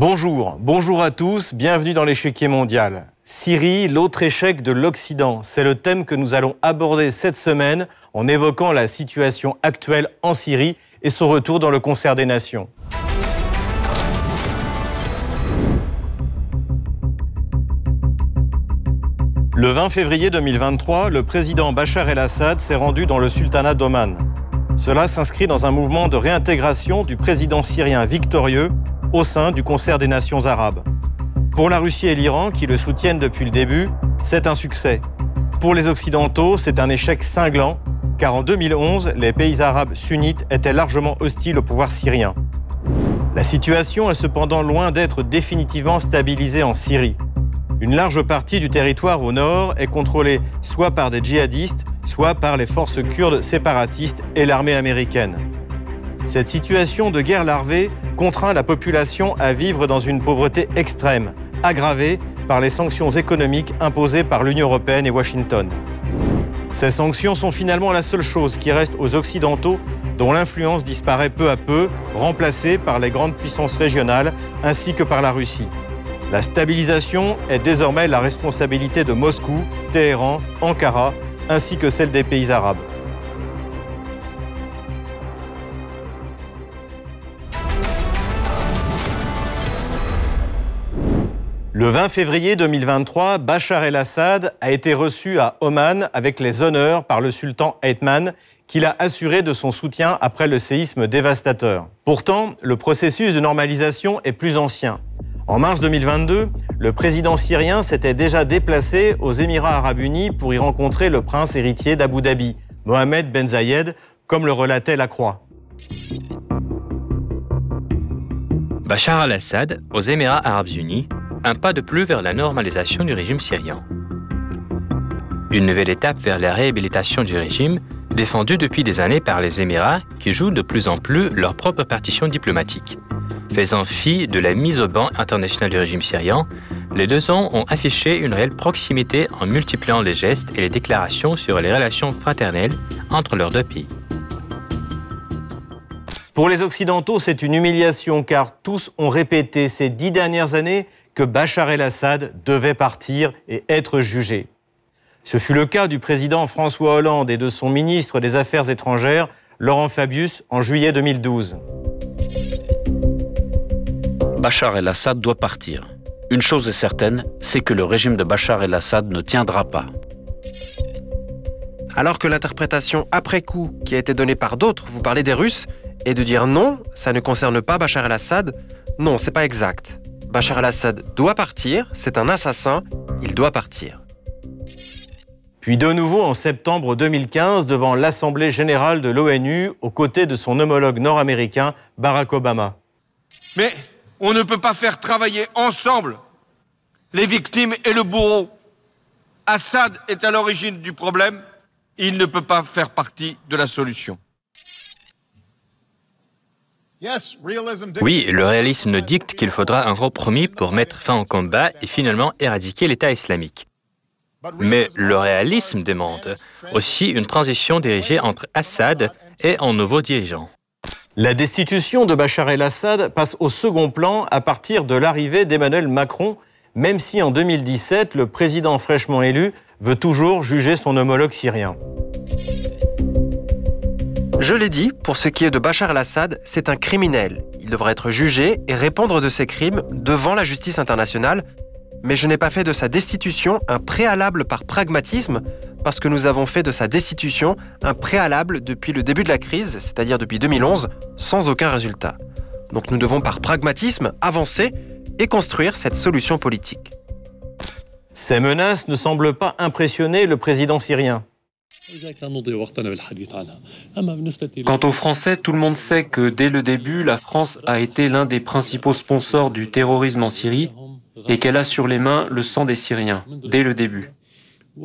Bonjour, bonjour à tous, bienvenue dans l'échiquier mondial. Syrie, l'autre échec de l'Occident, c'est le thème que nous allons aborder cette semaine en évoquant la situation actuelle en Syrie et son retour dans le concert des nations. Le 20 février 2023, le président Bachar el-Assad s'est rendu dans le sultanat d'Oman. Cela s'inscrit dans un mouvement de réintégration du président syrien victorieux au sein du concert des nations arabes. Pour la Russie et l'Iran, qui le soutiennent depuis le début, c'est un succès. Pour les Occidentaux, c'est un échec cinglant, car en 2011, les pays arabes sunnites étaient largement hostiles au pouvoir syrien. La situation est cependant loin d'être définitivement stabilisée en Syrie. Une large partie du territoire au nord est contrôlée soit par des djihadistes, soit par les forces kurdes séparatistes et l'armée américaine. Cette situation de guerre larvée contraint la population à vivre dans une pauvreté extrême, aggravée par les sanctions économiques imposées par l'Union européenne et Washington. Ces sanctions sont finalement la seule chose qui reste aux Occidentaux dont l'influence disparaît peu à peu, remplacée par les grandes puissances régionales ainsi que par la Russie. La stabilisation est désormais la responsabilité de Moscou, Téhéran, Ankara, ainsi que celle des pays arabes. Le 20 février 2023, Bachar el-Assad a été reçu à Oman avec les honneurs par le sultan Aytman, qu'il a assuré de son soutien après le séisme dévastateur. Pourtant, le processus de normalisation est plus ancien. En mars 2022, le président syrien s'était déjà déplacé aux Émirats arabes unis pour y rencontrer le prince héritier d'Abu Dhabi, Mohamed Ben Zayed, comme le relatait la Croix. Bachar al-Assad aux Émirats arabes unis, un pas de plus vers la normalisation du régime syrien. Une nouvelle étape vers la réhabilitation du régime, défendue depuis des années par les Émirats qui jouent de plus en plus leur propre partition diplomatique. Faisant fi de la mise au banc international du régime syrien, les deux ans ont affiché une réelle proximité en multipliant les gestes et les déclarations sur les relations fraternelles entre leurs deux pays. Pour les Occidentaux, c'est une humiliation car tous ont répété ces dix dernières années que Bachar el-Assad devait partir et être jugé. Ce fut le cas du président François Hollande et de son ministre des Affaires étrangères, Laurent Fabius, en juillet 2012. Bachar el-Assad doit partir. Une chose est certaine, c'est que le régime de Bachar el-Assad ne tiendra pas. Alors que l'interprétation après coup qui a été donnée par d'autres, vous parlez des Russes, est de dire non, ça ne concerne pas Bachar el-Assad, non, c'est pas exact. Bachar el-Assad doit partir, c'est un assassin, il doit partir. Puis de nouveau en septembre 2015 devant l'Assemblée générale de l'ONU aux côtés de son homologue nord-américain Barack Obama. Mais on ne peut pas faire travailler ensemble les victimes et le bourreau. Assad est à l'origine du problème, il ne peut pas faire partie de la solution. Oui, le réalisme dicte qu'il faudra un compromis pour mettre fin au combat et finalement éradiquer l'État islamique. Mais le réalisme demande aussi une transition dirigée entre Assad et un nouveau dirigeant. La destitution de Bachar el-Assad passe au second plan à partir de l'arrivée d'Emmanuel Macron, même si en 2017, le président fraîchement élu veut toujours juger son homologue syrien. Je l'ai dit, pour ce qui est de Bachar el-Assad, c'est un criminel. Il devra être jugé et répondre de ses crimes devant la justice internationale. Mais je n'ai pas fait de sa destitution un préalable par pragmatisme, parce que nous avons fait de sa destitution un préalable depuis le début de la crise, c'est-à-dire depuis 2011, sans aucun résultat. Donc nous devons par pragmatisme avancer et construire cette solution politique. Ces menaces ne semblent pas impressionner le président syrien. Quant aux Français, tout le monde sait que dès le début, la France a été l'un des principaux sponsors du terrorisme en Syrie et qu'elle a sur les mains le sang des Syriens, dès le début.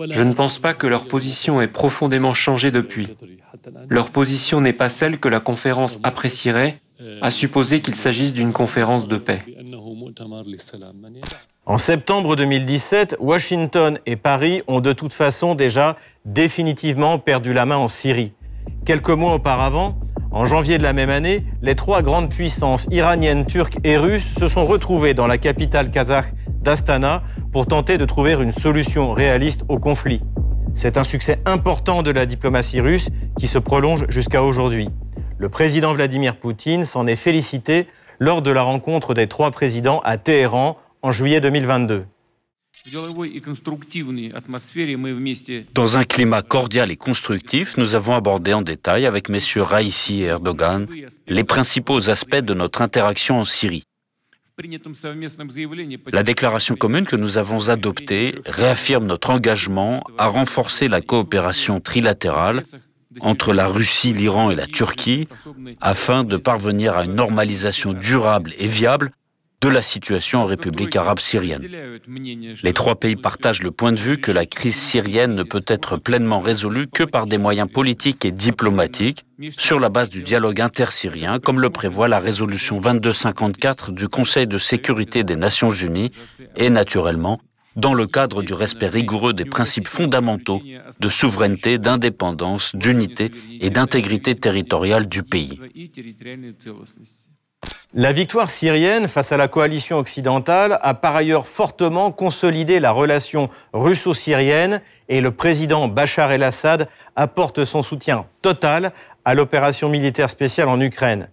Je ne pense pas que leur position ait profondément changé depuis. Leur position n'est pas celle que la conférence apprécierait, à supposer qu'il s'agisse d'une conférence de paix. En septembre 2017, Washington et Paris ont de toute façon déjà définitivement perdu la main en Syrie. Quelques mois auparavant, En janvier de la même année, les trois grandes puissances iraniennes, turques et russes se sont retrouvées dans la capitale kazakh d'Astana pour tenter de trouver une solution réaliste au conflit. C'est un succès important de la diplomatie russe qui se prolonge jusqu'à aujourd'hui. Le président Vladimir Poutine s'en est félicité lors de la rencontre des trois présidents à Téhéran en juillet 2022. Dans un climat cordial et constructif, nous avons abordé en détail avec messieurs Raisi et Erdogan les principaux aspects de notre interaction en Syrie. La déclaration commune que nous avons adoptée réaffirme notre engagement à renforcer la coopération trilatérale entre la Russie, l'Iran et la Turquie afin de parvenir à une normalisation durable et viable de la situation en République arabe syrienne. Les trois pays partagent le point de vue que la crise syrienne ne peut être pleinement résolue que par des moyens politiques et diplomatiques sur la base du dialogue intersyrien, comme le prévoit la résolution 2254 du Conseil de sécurité des Nations Unies et naturellement dans le cadre du respect rigoureux des principes fondamentaux de souveraineté, d'indépendance, d'unité et d'intégrité territoriale du pays. La victoire syrienne face à la coalition occidentale a par ailleurs fortement consolidé la relation russo-syrienne et le président Bachar el-Assad apporte son soutien total à l'opération militaire spéciale en Ukraine.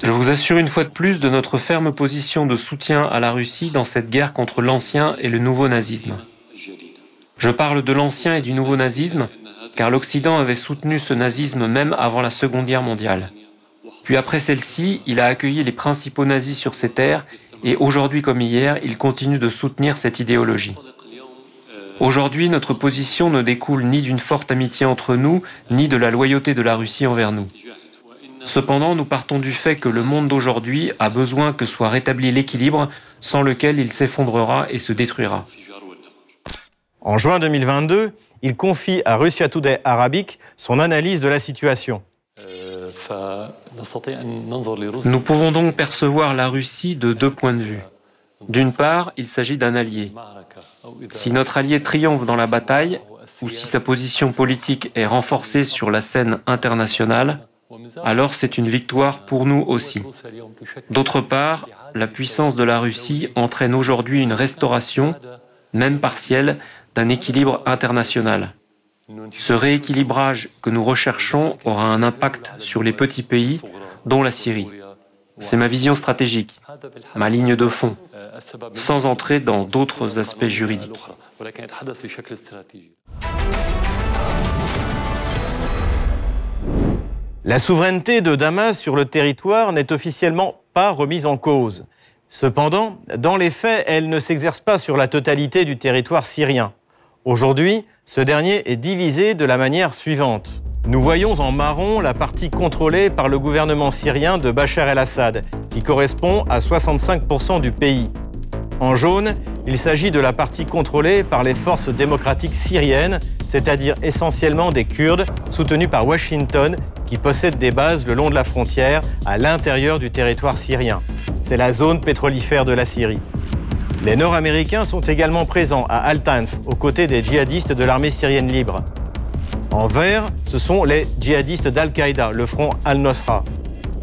Je vous assure une fois de plus de notre ferme position de soutien à la Russie dans cette guerre contre l'ancien et le nouveau nazisme. Je parle de l'ancien et du nouveau nazisme car l'Occident avait soutenu ce nazisme même avant la Seconde Guerre mondiale. Puis après celle-ci, il a accueilli les principaux nazis sur ses terres et aujourd'hui comme hier, il continue de soutenir cette idéologie. Aujourd'hui, notre position ne découle ni d'une forte amitié entre nous, ni de la loyauté de la Russie envers nous. Cependant, nous partons du fait que le monde d'aujourd'hui a besoin que soit rétabli l'équilibre sans lequel il s'effondrera et se détruira. En juin 2022, il confie à Russia Today Arabic son analyse de la situation. Nous pouvons donc percevoir la Russie de deux points de vue. D'une part, il s'agit d'un allié. Si notre allié triomphe dans la bataille, ou si sa position politique est renforcée sur la scène internationale, alors c'est une victoire pour nous aussi. D'autre part, la puissance de la Russie entraîne aujourd'hui une restauration, même partielle, d'un équilibre international. Ce rééquilibrage que nous recherchons aura un impact sur les petits pays, dont la Syrie. C'est ma vision stratégique, ma ligne de fond, sans entrer dans d'autres aspects juridiques. La souveraineté de Damas sur le territoire n'est officiellement pas remise en cause. Cependant, dans les faits, elle ne s'exerce pas sur la totalité du territoire syrien. Aujourd'hui, ce dernier est divisé de la manière suivante. Nous voyons en marron la partie contrôlée par le gouvernement syrien de Bachar el-Assad, qui correspond à 65% du pays. En jaune, il s'agit de la partie contrôlée par les forces démocratiques syriennes, c'est-à-dire essentiellement des Kurdes, soutenus par Washington, qui possèdent des bases le long de la frontière, à l'intérieur du territoire syrien. C'est la zone pétrolifère de la Syrie. Les Nord-Américains sont également présents à Al-Tanf, aux côtés des djihadistes de l'armée syrienne libre. En vert, ce sont les djihadistes d'Al-Qaïda, le front Al-Nosra.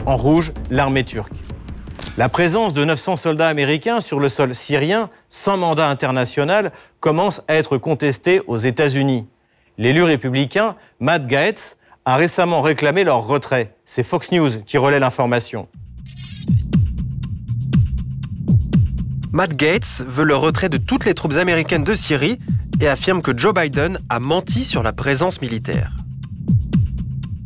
En rouge, l'armée turque. La présence de 900 soldats américains sur le sol syrien, sans mandat international, commence à être contestée aux États-Unis. L'élu républicain, Matt Gaetz, a récemment réclamé leur retrait. C'est Fox News qui relaie l'information. Matt Gates veut le retrait de toutes les troupes américaines de Syrie et affirme que Joe Biden a menti sur la présence militaire.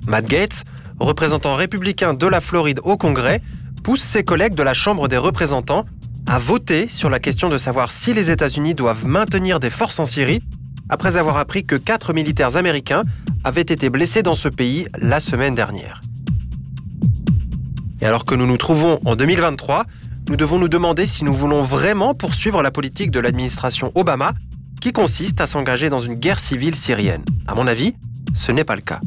Matt Gates, représentant républicain de la Floride au Congrès, pousse ses collègues de la Chambre des représentants à voter sur la question de savoir si les États-Unis doivent maintenir des forces en Syrie après avoir appris que quatre militaires américains avaient été blessés dans ce pays la semaine dernière. Et alors que nous nous trouvons en 2023, nous devons nous demander si nous voulons vraiment poursuivre la politique de l'administration Obama, qui consiste à s'engager dans une guerre civile syrienne. À mon avis, ce n'est pas le cas.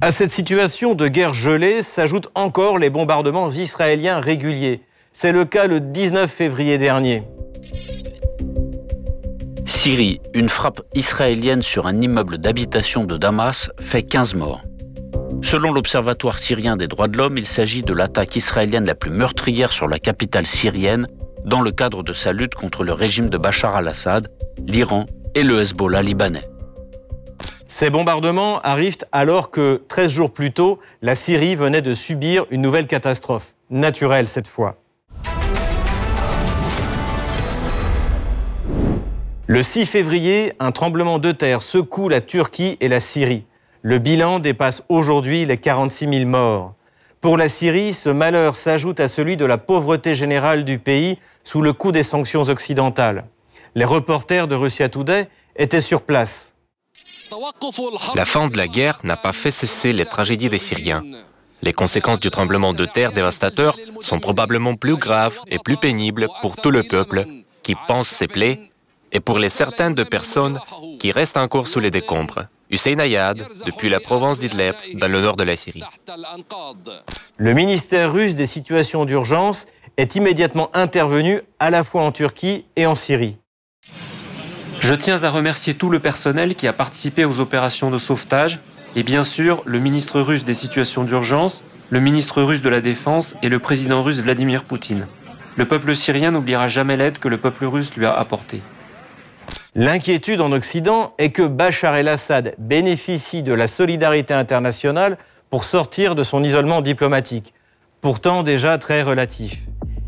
À cette situation de guerre gelée s'ajoutent encore les bombardements israéliens réguliers. C'est le cas le 19 février dernier. Syrie, une frappe israélienne sur un immeuble d'habitation de Damas fait 15 morts. Selon l'Observatoire syrien des droits de l'homme, il s'agit de l'attaque israélienne la plus meurtrière sur la capitale syrienne dans le cadre de sa lutte contre le régime de Bachar al-Assad, l'Iran et le Hezbollah libanais. Ces bombardements arrivent alors que, 13 jours plus tôt, la Syrie venait de subir une nouvelle catastrophe, naturelle cette fois. Le 6 février, un tremblement de terre secoue la Turquie et la Syrie. Le bilan dépasse aujourd'hui les 46 000 morts. Pour la Syrie, ce malheur s'ajoute à celui de la pauvreté générale du pays sous le coup des sanctions occidentales. Les reporters de Russia Today étaient sur place. La fin de la guerre n'a pas fait cesser les tragédies des Syriens. Les conséquences du tremblement de terre dévastateur sont probablement plus graves et plus pénibles pour tout le peuple qui pense ses plaies et pour les certaines de personnes qui restent encore sous les décombres. Hussein Ayad, depuis la province d'Idlib, dans le nord de la Syrie. Le ministère russe des situations d'urgence est immédiatement intervenu à la fois en Turquie et en Syrie. Je tiens à remercier tout le personnel qui a participé aux opérations de sauvetage et bien sûr le ministre russe des situations d'urgence, le ministre russe de la Défense et le président russe Vladimir Poutine. Le peuple syrien n'oubliera jamais l'aide que le peuple russe lui a apportée. L'inquiétude en Occident est que Bachar el-Assad bénéficie de la solidarité internationale pour sortir de son isolement diplomatique, pourtant déjà très relatif.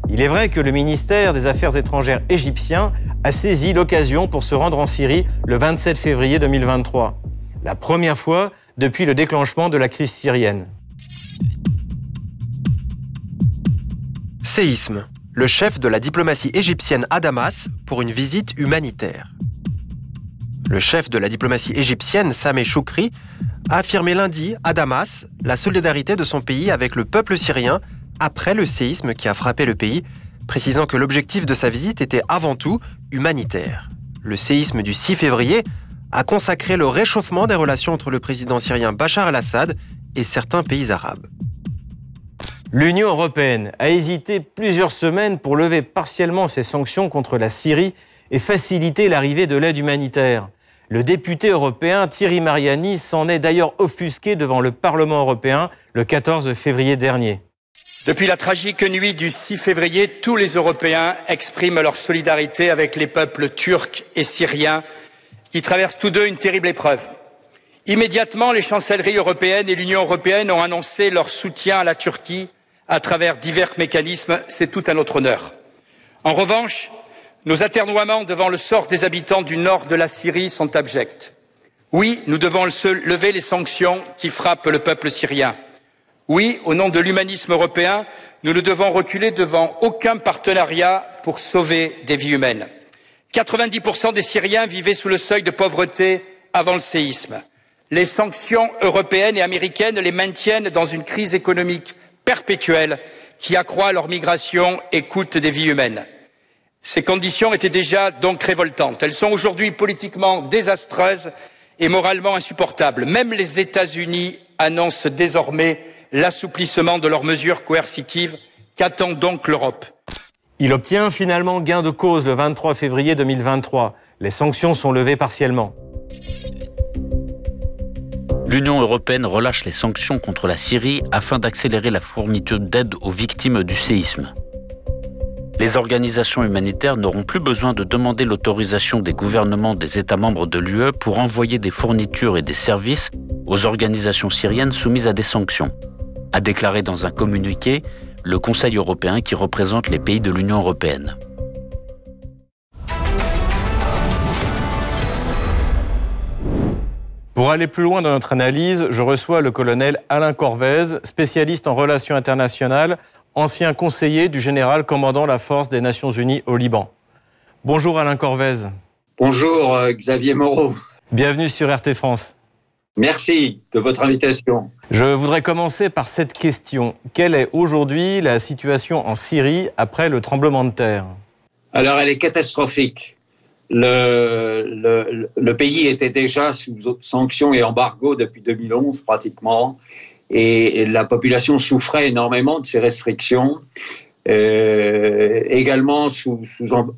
Il est vrai que le ministère des Affaires étrangères égyptien a saisi l'occasion pour se rendre en Syrie le 27 février 2023, la première fois depuis le déclenchement de la crise syrienne. Séisme. Le chef de la diplomatie égyptienne à Damas pour une visite humanitaire. Le chef de la diplomatie égyptienne, Sameh Choukri, a affirmé lundi à Damas la solidarité de son pays avec le peuple syrien après le séisme qui a frappé le pays, précisant que l'objectif de sa visite était avant tout humanitaire. Le séisme du 6 février a consacré le réchauffement des relations entre le président syrien Bachar el-Assad et certains pays arabes. L'Union européenne a hésité plusieurs semaines pour lever partiellement ses sanctions contre la Syrie et faciliter l'arrivée de l'aide humanitaire. Le député européen Thierry Mariani s'en est d'ailleurs offusqué devant le Parlement européen le 14 février dernier. Depuis la tragique nuit du 6 février, tous les Européens expriment leur solidarité avec les peuples turcs et syriens qui traversent tous deux une terrible épreuve. Immédiatement, les chancelleries européennes et l'Union européenne ont annoncé leur soutien à la Turquie à travers divers mécanismes. C'est tout à notre honneur. En revanche, nos aternoiements devant le sort des habitants du nord de la Syrie sont abjects. Oui, nous devons lever les sanctions qui frappent le peuple syrien. Oui, au nom de l'humanisme européen, nous ne devons reculer devant aucun partenariat pour sauver des vies humaines. 90% des Syriens vivaient sous le seuil de pauvreté avant le séisme. Les sanctions européennes et américaines les maintiennent dans une crise économique perpétuelle qui accroît leur migration et coûte des vies humaines. Ces conditions étaient déjà donc révoltantes. Elles sont aujourd'hui politiquement désastreuses et moralement insupportables. Même les États-Unis annoncent désormais l'assouplissement de leurs mesures coercitives. Qu'attend donc l'Europe? Il obtient finalement gain de cause le 23 février 2023. Les sanctions sont levées partiellement. L'Union européenne relâche les sanctions contre la Syrie afin d'accélérer la fourniture d'aide aux victimes du séisme. Les organisations humanitaires n'auront plus besoin de demander l'autorisation des gouvernements des États membres de l'UE pour envoyer des fournitures et des services aux organisations syriennes soumises à des sanctions, a déclaré dans un communiqué le Conseil européen qui représente les pays de l'Union européenne. Pour aller plus loin dans notre analyse, je reçois le colonel Alain Corvez, spécialiste en relations internationales, ancien conseiller du général commandant la force des Nations Unies au Liban. Bonjour Alain Corvez. Bonjour euh, Xavier Moreau. Bienvenue sur RT France. Merci de votre invitation. Je voudrais commencer par cette question. Quelle est aujourd'hui la situation en Syrie après le tremblement de terre? Alors elle est catastrophique. Le, le, le, pays était déjà sous sanctions et embargo depuis 2011 pratiquement, et la population souffrait énormément de ces restrictions. euh, également sous,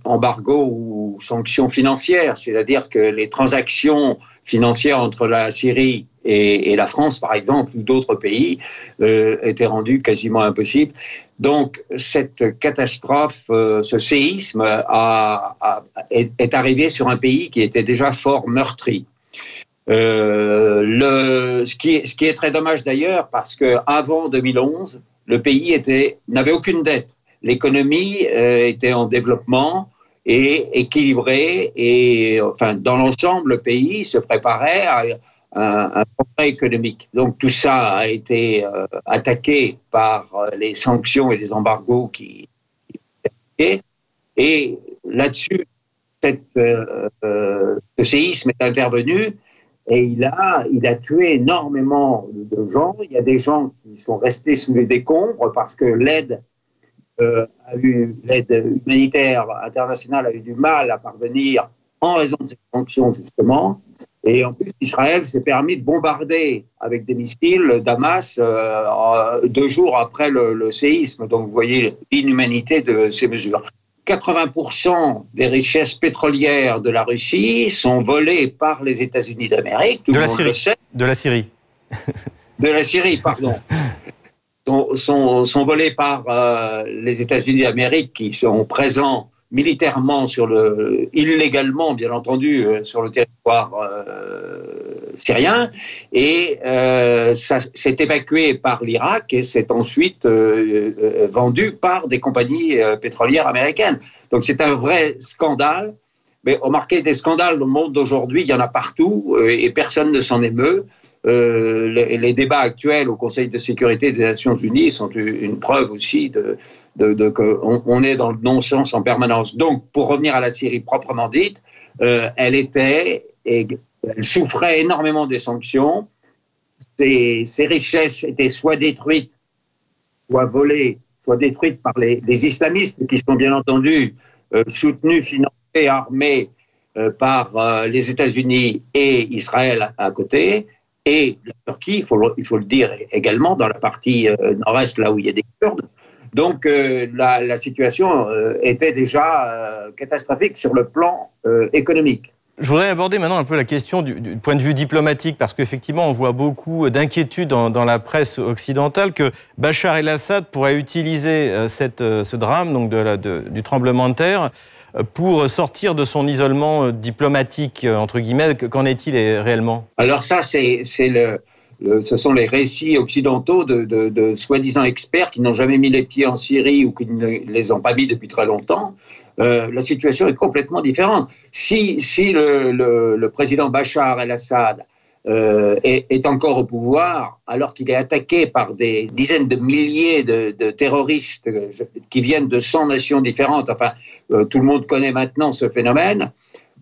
embargo ou sanctions financières, c'est-à-dire que les transactions financières entre la Syrie et, la France, par exemple, ou d'autres pays, euh, étaient rendues quasiment impossibles. Donc cette catastrophe, euh, ce séisme est, arrivé sur un pays qui était déjà fort meurtri. Euh, ce, qui est, très dommage d'ailleurs, parce que avant 2011, le pays n'avait aucune dette. L'économie euh, était en développement et équilibré et enfin dans l'ensemble le pays se préparait à un, progrès économique. Donc tout ça a été euh, attaqué par les sanctions et les embargos qui et là-dessus ce séisme est intervenu et il a, il a tué énormément de gens. Il y a des gens qui sont restés sous les décombres parce que l'aide euh, humanitaire internationale a eu du mal à parvenir en raison de ces sanctions justement. Et en plus, Israël s'est permis de bombarder avec des missiles Damas euh, deux jours après le, séisme. Donc vous voyez l'inhumanité de ces mesures. 80% des richesses pétrolières de la Russie sont volées par les États-Unis d'Amérique. De, la Syrie. De la Syrie. de la Syrie, pardon sont, sont, sont volés par euh, les États-Unis d'Amérique qui sont présents militairement sur le illégalement bien entendu euh, sur le territoire euh, syrien et euh, ça s'est évacué par l'Irak et c'est ensuite euh, euh, vendu par des compagnies pétrolières américaines. Donc c'est un vrai scandale. Mais remarquez des scandales dans le monde d'aujourd'hui, il y en a partout et personne ne s'en émeut. Euh, les, débats actuels au Conseil de sécurité des Nations Unies sont une preuve aussi de, qu'on on est dans le non-sens en permanence. Donc, pour revenir à la Syrie proprement dite, euh, elle était, et, elle souffrait énormément des sanctions. Ses, ses, richesses étaient soit détruites, soit volées, soit détruites par les, islamistes qui sont bien entendu euh, soutenus, financés, armés euh, par euh, les États-Unis et Israël à côté et la Turquie, il faut, le, dire également, dans la partie euh, nord-est, là où il y a des Kurdes. Donc euh, la, situation euh, était déjà euh, catastrophique sur le plan euh, économique. Je voudrais aborder maintenant un peu la question du, point de vue diplomatique, parce qu'effectivement, on voit beaucoup d'inquiétudes dans, la presse occidentale que Bachar el-Assad pourrait utiliser euh, cette, ce drame donc du tremblement de terre pour sortir de son isolement diplomatique, entre guillemets. Qu'en est-il réellement? Alors ça, c'est le, ce sont les récits occidentaux de, de, de soi-disant experts qui n'ont jamais mis les pieds en Syrie ou qui ne les ont pas mis depuis très longtemps. Euh, la situation est complètement différente. Si, si le, président Bachar el-Assad euh, est, encore au pouvoir, alors qu'il est attaqué par des dizaines de milliers de, terroristes qui viennent de 100 nations différentes. Enfin, euh, tout le monde connaît maintenant ce phénomène.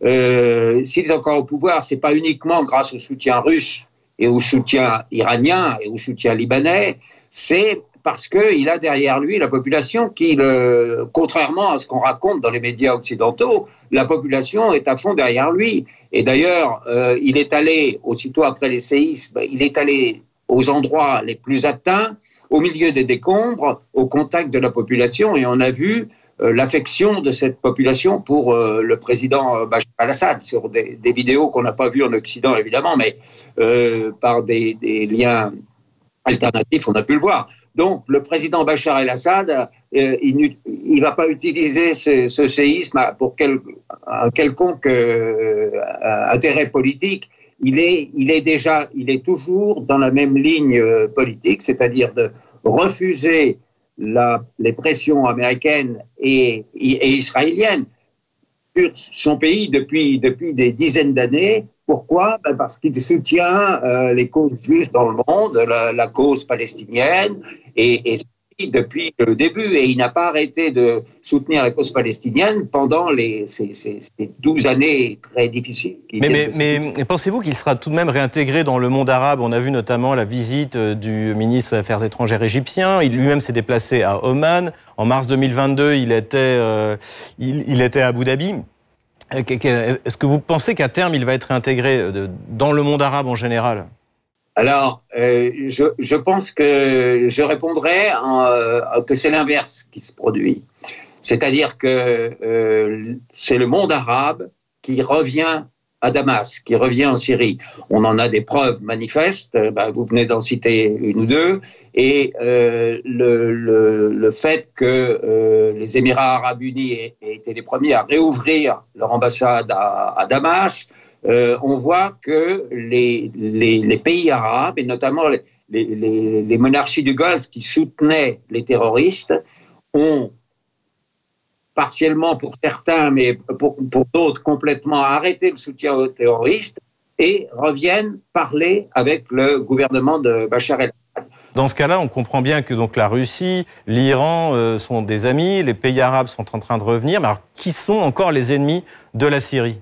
S'il est encore au pouvoir, c'est pas uniquement grâce au soutien russe et au soutien iranien et au soutien libanais, c'est parce qu'il a derrière lui la population qui, contrairement à ce qu'on raconte dans les médias occidentaux, la population est à fond derrière lui. Et d'ailleurs, euh, il est allé, aussitôt après les séismes, il est allé aux endroits les plus atteints, au milieu des décombres, au contact de la population, et on a vu euh, l'affection de cette population pour euh, le président Bachar al-Assad sur des, vidéos qu'on n'a pas vues en Occident, évidemment, mais par des liens alternatifs, on a pu le voir. Donc, le président Bachar el-Assad, euh, il ne va pas utiliser ce, séisme pour un quelconque euh, intérêt politique. Il est, déjà, il est toujours dans la même ligne euh, politique, c'est-à-dire de refuser les pressions américaines et, israéliennes sur son pays depuis des dizaines d'années pourquoi? Ben Parce qu'il soutient euh, les causes justes dans le monde, la, la cause palestinienne, et, et, depuis le début. Et il n'a pas arrêté de soutenir la cause palestinienne pendant les, ces, ces, ces 12 années très difficiles. Mais, mais, mais pensez-vous qu'il sera tout de même réintégré dans le monde arabe? On a vu notamment la visite euh, du ministre des Affaires étrangères égyptien. Il lui-même s'est déplacé à Oman. En mars 2022, il était, euh, il, il était à Abu Dhabi. Est-ce que vous pensez qu'à terme, il va être intégré dans le monde arabe en général? Alors, euh, je, pense que je répondrais en, que c'est l'inverse qui se produit. C'est-à-dire que euh, c'est le monde arabe qui revient à Damas, qui revient en Syrie. On en a des preuves manifestes, euh, bah, vous venez d'en citer une ou deux, et euh, le, fait que euh, les Émirats arabes unis aient, été les premiers à réouvrir leur ambassade à, Damas, on voit que les, pays arabes, et notamment les, les monarchies du Golfe qui soutenaient les terroristes, ont partiellement pour certains, mais pour, d'autres complètement arrêter le soutien aux terroristes et reviennent parler avec le gouvernement de Bachar el-Assad. Dans ce cas-là, on comprend bien que donc la Russie, l'Iran euh, sont des amis, les pays arabes sont en train de revenir. Mais qui sont encore les ennemis de la Syrie?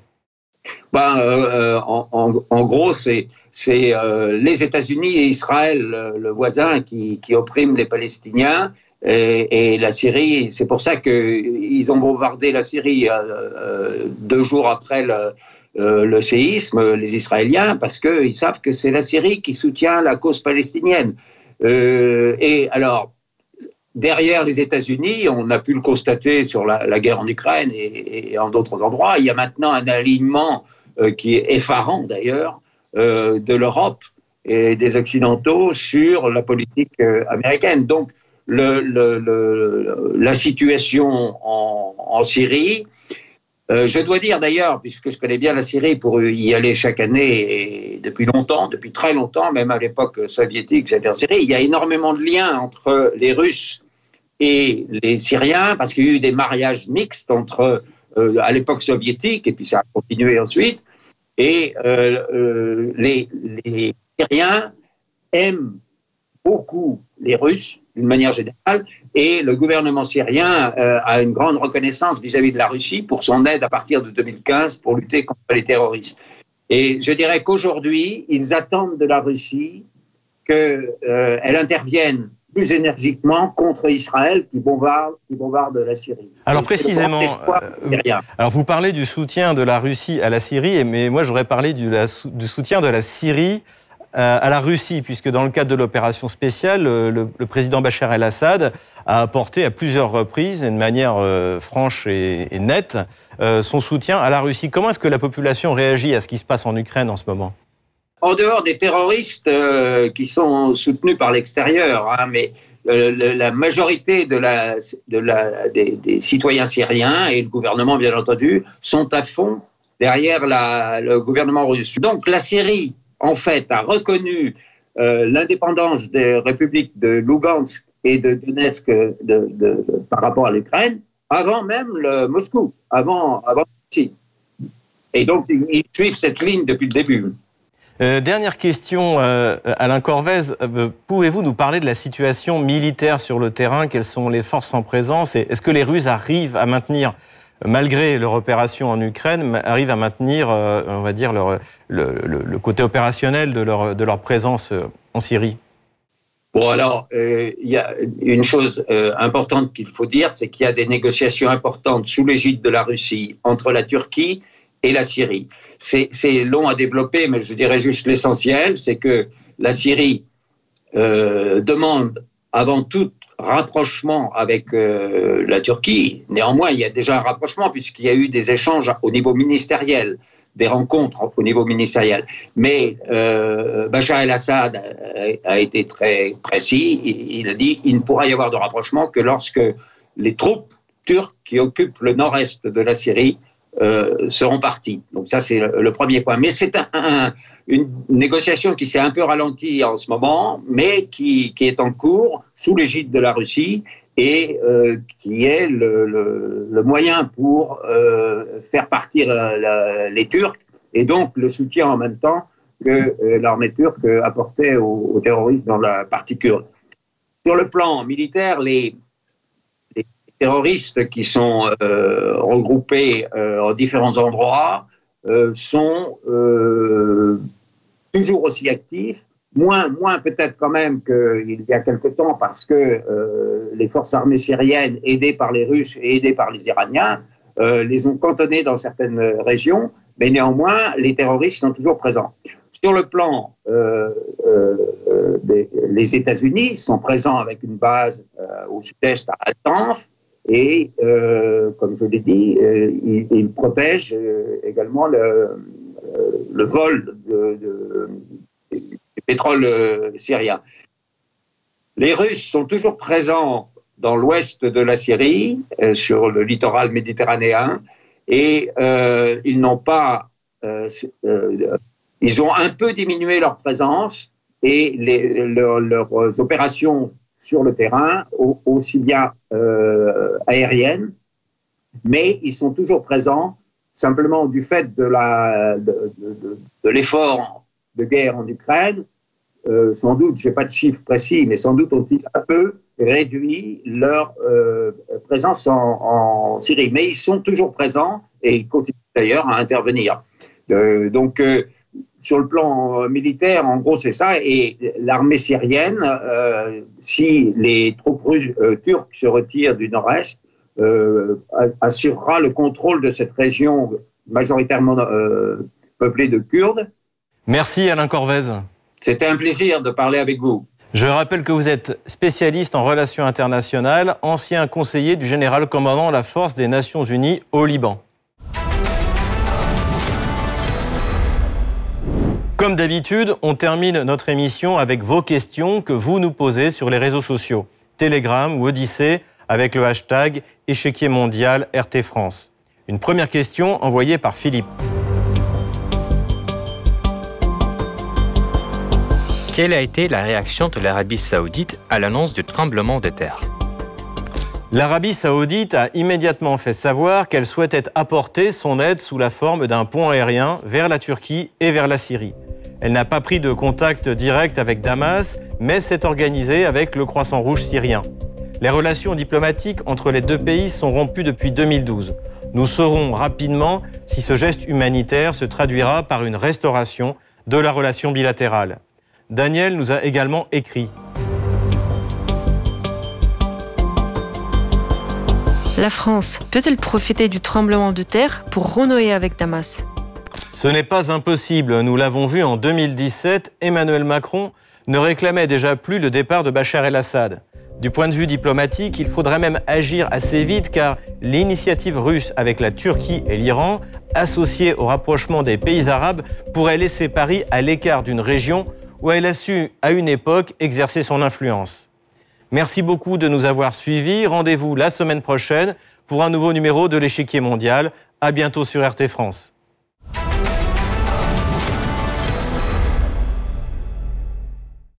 Ben, euh, en, en, gros, c'est euh, les États-Unis et Israël, le, voisin, qui, qui oppriment les Palestiniens et, la Syrie, c'est pour ça qu'ils ont bombardé la Syrie euh, deux jours après le, euh, le, séisme, les Israéliens, parce qu'ils savent que c'est la Syrie qui soutient la cause palestinienne. Euh, et alors, derrière les États-Unis, on a pu le constater sur la, guerre en Ukraine et, en d'autres endroits, il y a maintenant un alignement euh, qui est effarant d'ailleurs euh, de l'Europe et des Occidentaux sur la politique euh, américaine. Donc, la situation en, en Syrie. Je dois dire d'ailleurs, puisque je connais bien la Syrie pour y aller chaque année et depuis longtemps, depuis très longtemps, même à l'époque soviétique, j'allais en Syrie, il y a énormément de liens entre les Russes et les Syriens, parce qu'il y a eu des mariages mixtes entre, euh, à l'époque soviétique, et puis ça a continué ensuite, et euh, euh les, Syriens aiment beaucoup les Russes, d'une manière générale, et le gouvernement syrien a une grande reconnaissance vis-à-vis -vis de la Russie pour son aide à partir de 2015 pour lutter contre les terroristes. Et je dirais qu'aujourd'hui, ils attendent de la Russie qu'elle intervienne plus énergiquement contre Israël qui bombarde, qui bombarde la Syrie. Alors précisément, euh, alors vous parlez du soutien de la Russie à la Syrie, mais moi j'aurais parlé du, la, du soutien de la Syrie euh, à la Russie, puisque dans le cadre de l'opération spéciale, le, le, président Bachar el-Assad a apporté à plusieurs reprises, de manière euh, franche et, et nette, euh, son soutien à la Russie. Comment est-ce que la population réagit à ce qui se passe en Ukraine en ce moment? En dehors des terroristes euh, qui sont soutenus par l'extérieur, hein, mais euh, la majorité des, citoyens syriens et le gouvernement, bien entendu, sont à fond derrière le gouvernement russe. Donc la Syrie en fait, a reconnu euh, l'indépendance des républiques de Lugansk et de Donetsk par rapport à l'Ukraine avant même Moscou, avant, avant Et donc, ils suivent cette ligne depuis le début. Euh, dernière question, euh, Alain Corvez, euh, pouvez-vous nous parler de la situation militaire sur le terrain? Quelles sont les forces en présence? Est-ce que les Russes arrivent à maintenir malgré leur opération en Ukraine, arrivent à maintenir, on va dire, leur, le, le, côté opérationnel de leur, de leur présence en Syrie? Bon, alors, il y a une chose importante qu'il faut dire, c'est qu'il y a des négociations importantes sous l'égide de la Russie entre la Turquie et la Syrie. C'est long à développer, mais je dirais juste l'essentiel, c'est que la Syrie euh, demande avant toute rapprochement avec euh, la Turquie. Néanmoins, il y a déjà un rapprochement puisqu'il y a eu des échanges au niveau ministériel, des rencontres au niveau ministériel. Mais euh, Bachar el-Assad a, été très précis. Il, il a dit qu'il ne pourra y avoir de rapprochement que lorsque les troupes turques qui occupent le nord-est de la Syrie euh, seront partis. Donc ça, c'est le, premier point. Mais c'est un, un, une négociation qui s'est un peu ralentie en ce moment, mais qui, est en cours sous l'égide de la Russie et euh, qui est le, moyen pour euh, faire partir les Turcs et donc le soutien en même temps que l'armée turque apportait aux terroristes dans la partie kurde. Sur le plan militaire, les, terroristes qui sont euh, regroupés euh, en différents endroits euh, sont toujours aussi actifs, moins, moins peut-être quand même qu'il y a quelque temps parce que les forces armées syriennes, aidées par les Russes et aidées par les Iraniens, les ont cantonnés dans certaines régions, mais néanmoins, les terroristes sont toujours présents. Sur le plan des les États-Unis, sont présents avec une base au sud-est à Altanf, et comme je l'ai dit, ils, ils, protègent également le, le vol de, du pétrole syrien. Les Russes sont toujours présents dans l'ouest de la Syrie, euh, sur le littoral méditerranéen, et euh, ils n'ont pas, euh, euh, ils ont un peu diminué leur présence et leurs opérations sur le terrain, au, aussi bien euh, aériennes, mais ils sont toujours présents simplement du fait de l'effort de guerre en Ukraine. Euh, sans doute, je n'ai pas de chiffres précis, mais sans doute ont-ils un peu réduit leur euh, présence en, en, Syrie. Mais ils sont toujours présents et ils continuent d'ailleurs à intervenir. Euh, donc, sur le plan militaire, en gros, c'est ça. Et l'armée syrienne, euh, si les troupes euh, turques se retirent du nord-est, assurera le contrôle de cette région majoritairement peuplée de Kurdes. Merci Alain Corvez. C'était un plaisir de parler avec vous. Je rappelle que vous êtes spécialiste en relations internationales, ancien conseiller du général commandant la force des Nations Unies au Liban. Comme d'habitude, on termine notre émission avec vos questions que vous nous posez sur les réseaux sociaux, Telegram ou Odyssée, avec le hashtag échiquier mondial RT France. Une première question envoyée par Philippe. Quelle a été la réaction de l'Arabie saoudite à l'annonce du tremblement de terre? L'Arabie saoudite a immédiatement fait savoir qu'elle souhaitait apporter son aide sous la forme d'un pont aérien vers la Turquie et vers la Syrie. Elle n'a pas pris de contact direct avec Damas, mais s'est organisée avec le Croissant Rouge syrien. Les relations diplomatiques entre les deux pays sont rompues depuis 2012. Nous saurons rapidement si ce geste humanitaire se traduira par une restauration de la relation bilatérale. Daniel nous a également écrit. La France peut-elle profiter du tremblement de terre pour renouer avec Damas? Ce n'est pas impossible. Nous l'avons vu en 2017, Emmanuel Macron ne réclamait déjà plus le départ de Bachar el-Assad. Du point de vue diplomatique, il faudrait même agir assez vite car l'initiative russe avec la Turquie et l'Iran, associée au rapprochement des pays arabes, pourrait laisser Paris à l'écart d'une région où elle a su, à une époque, exercer son influence. Merci beaucoup de nous avoir suivis. Rendez-vous la semaine prochaine pour un nouveau numéro de l'échiquier mondial. À bientôt sur RT France.